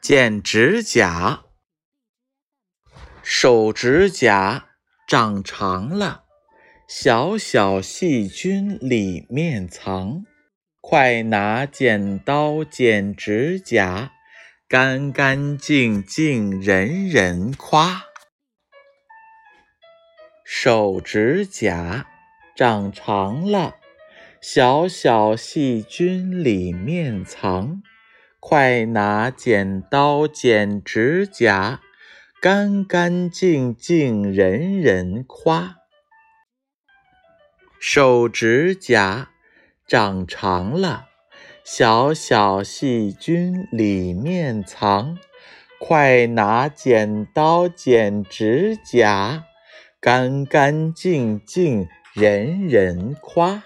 剪指甲，手指甲长长了，小小细菌里面藏。快拿剪刀剪指甲，干干净净人人夸。手指甲长长了，小小细菌里面藏。快拿剪刀剪指甲，干干净净人人夸。手指甲长长了，小小细菌里面藏。快拿剪刀剪指甲，干干净净人人夸。